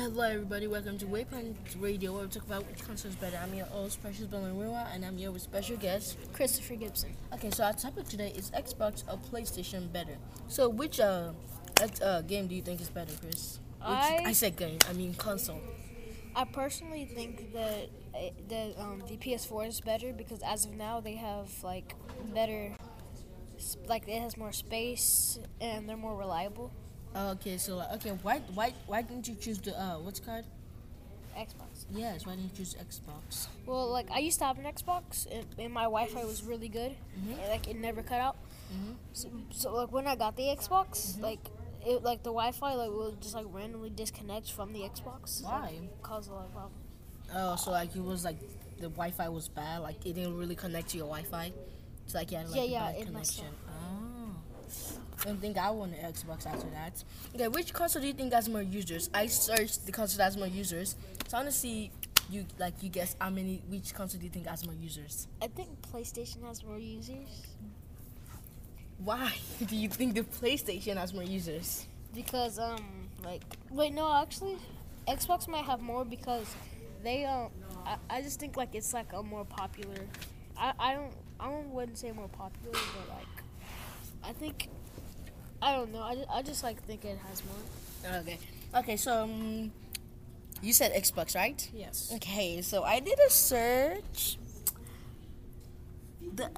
Hello, everybody. Welcome to Waypoint Radio, where we talk about which console is better. I'm your host, Precious Belanriwa, and I'm here with special guest Christopher Gibson. Okay, so our topic today is Xbox or PlayStation better. So, which uh, uh game do you think is better, Chris? Which, I- I said game. I mean console. I personally think that uh, that um, the PS4 is better because as of now they have like better, like it has more space and they're more reliable. Okay, so like, okay, why why why didn't you choose the uh what's called? Xbox. Yes, why didn't you choose Xbox? Well, like I used to have an Xbox and, and my Wi-Fi was really good. Mhm. And, like it never cut out. Mhm. So, so like when I got the Xbox, like it like the Wi-Fi like will just like randomly disconnect from the Xbox. Why? Cause a lot of problems. Oh, so like it was like the Wi-Fi was bad, like it didn't really connect to your Wi-Fi. It's like you had like Yeah, a yeah, bad connection. Oh. I don't think I want an Xbox after that. Okay, which console do you think has more users? I searched the console that has more users. So I want to see you like you guess how many which console do you think has more users? I think PlayStation has more users. Why do you think the PlayStation has more users? because um like wait no actually xbox might have more because they um i, I just think like it's like a more popular i i don't i don't wouldn't say more popular but like i think i don't know i just, I just like think it has more Okay. Okay, so um, you said Xbox, right? yes Okay, so I did a search. The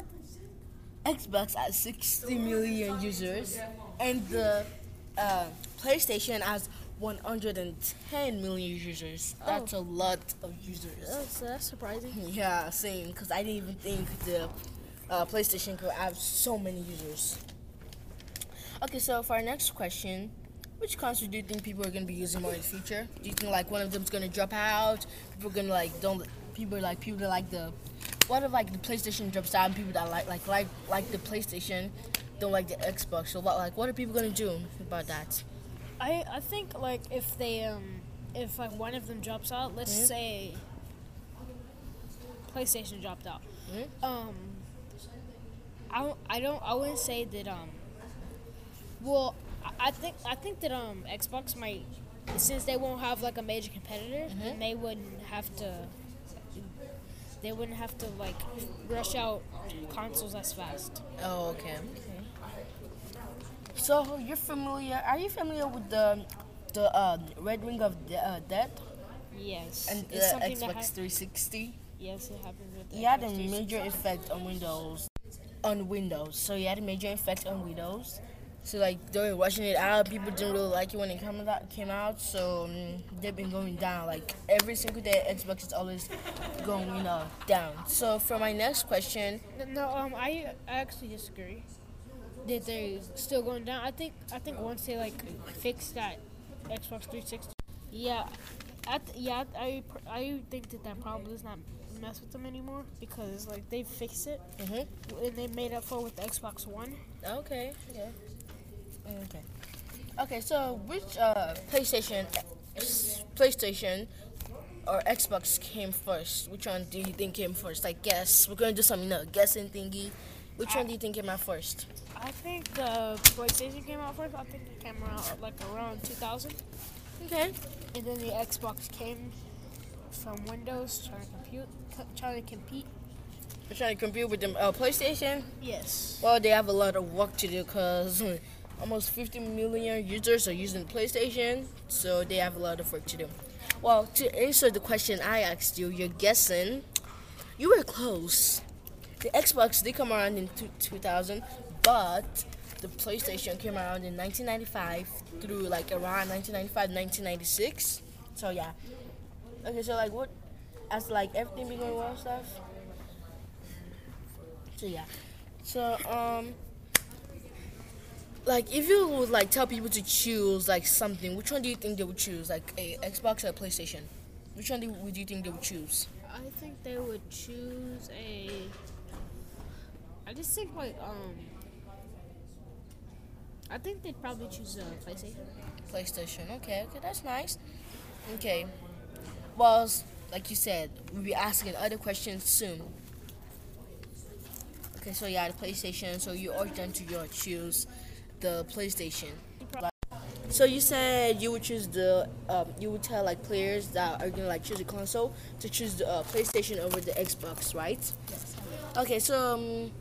Xbox has 60 million users, and the uh, PlayStation has 110 million users. That's a lot of users. that's, that's surprising Yeah, same. Because I didn't even think the uh, PlayStation could have so many users. Okay, so for our next question, which console do you think people are gonna be using more in the future? Do you think like one of them's gonna drop out? People are gonna like don't people like people that like the what if like the PlayStation drops out and people that like like like like the PlayStation don't like the Xbox? So what like what are people gonna do about that? i i think like if they um if like one of them drops out let's Mhm. say playstation dropped out Mhm. um I, don't- I don't I wouldn't say that um well I- I think I think that um Xbox might since they won't have like a major competitor Mhm. they wouldn't have to they wouldn't have to like rush out consoles as fast. Oh, okay. So you're familiar? Are you familiar with the the uh, Red Ring of De- uh, Death Yes. and the it's something Xbox ha- 360? yes, it happens with the It had a major effect on Windows. On Windows, so it had a major effect on Windows. So like they were rushing it out. People didn't really like it when it came out. Came out, so mm, they've been going down. Like every single day, Xbox is always going uh, down. So for my next question, No, um, I I actually disagree. That they're still going down. I think I think once they like fix that Xbox 360, yeah, I th- yeah I I think that that probably does not mess with them anymore because like they fixed it hmm and they made up for it with the Xbox One. Okay. Yeah. Okay. Okay. So, which uh, PlayStation, PlayStation, or Xbox came first? Which one do you think came first? Like, guess. We're gonna do some, you know, guessing thingy. Which one do you think came out first? I think the PlayStation came out first. I think it came out like around 2000, Okay. and then the Xbox came from Windows trying to compute, trying to compete. We're trying to compete with them. Uh, PlayStation. Yes. Well, they have a lot of work to do because almost 50 million users are using PlayStation, so they have a lot of work to do. Well, to answer the question I asked you, you're guessing. You were close. The Xbox did come around in 2000, but the PlayStation came around in 1995 through like around 1995, 1996. So yeah. Okay, so like what? As like everything be going well stuff. So yeah. So um like if you would like tell people to choose like something, which one do you think they would choose? Like a Xbox or a PlayStation? Which one do, would you think they would choose? I think they would choose a. I just think like um. I think they'd probably choose a PlayStation. PlayStation. Okay, okay, that's nice. Okay. Well, like you said, we'll be asking other questions soon. Okay, so yeah, the PlayStation. So you urge them to your choose the PlayStation. So you said you would choose the um, you would tell like players that are gonna like choose a console to choose the uh, PlayStation over the Xbox, right? Yes. Okay, so um,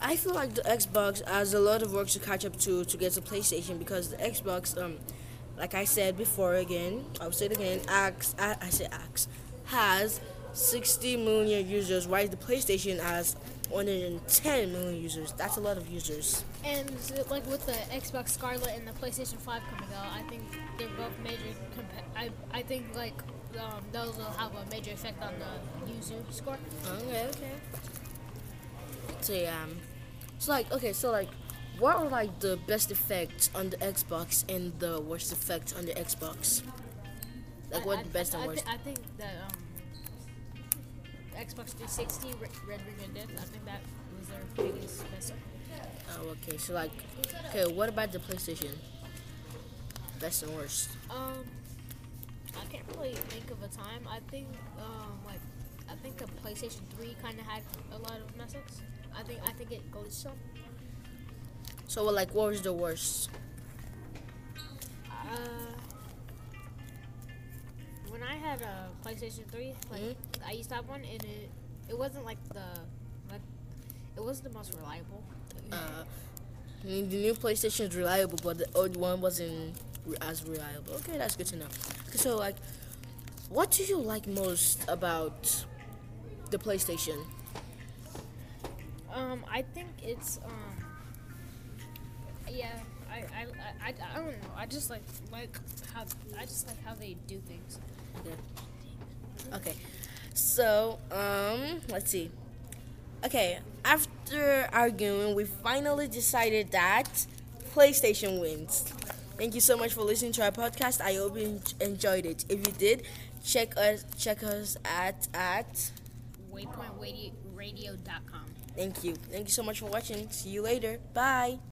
I feel like the Xbox has a lot of work to catch up to to get to PlayStation because the Xbox, um, like I said before, again, I'll say it again, Axe, I, I say Axe, has 60 million users, while the PlayStation has 110 million users. That's a lot of users. And like with the Xbox Scarlett and the PlayStation 5 coming out, I think they're both major. Compa- I I think like um, those will have a major effect on the user score. Okay, okay. So yeah, um, so like okay, so like, what are like the best effects on the Xbox and the worst effects on the Xbox? Like I- what I, the best I, and I, worst? I think that um, Xbox 360 Red Ring of Death. I think that was their biggest best. Oh, okay. So like, okay, what about the PlayStation? Best and worst. Um, I can't really think of a time. I think um, like I think the PlayStation 3 kind of had a lot of mess ups. I think I think it glitched some. So like, what was the worst? Uh, had a PlayStation 3, like Mhm. I used to have one, and it it wasn't like the like it wasn't the most reliable. Uh, the new PlayStation is reliable, but the old one wasn't as reliable. Okay, that's good to know. Okay, so like, what do you like most about the PlayStation? Um, I think it's um, yeah. I, I, I, I don't know. I just like like how I just like how they do things. Okay. Okay. So, um, let's see. Okay, after arguing, we finally decided that PlayStation wins. Thank you so much for listening to our podcast. I hope you enjoyed it. If you did, check us check us at at. Waypointradio.com. Thank you. Thank you so much for watching. See you later. Bye.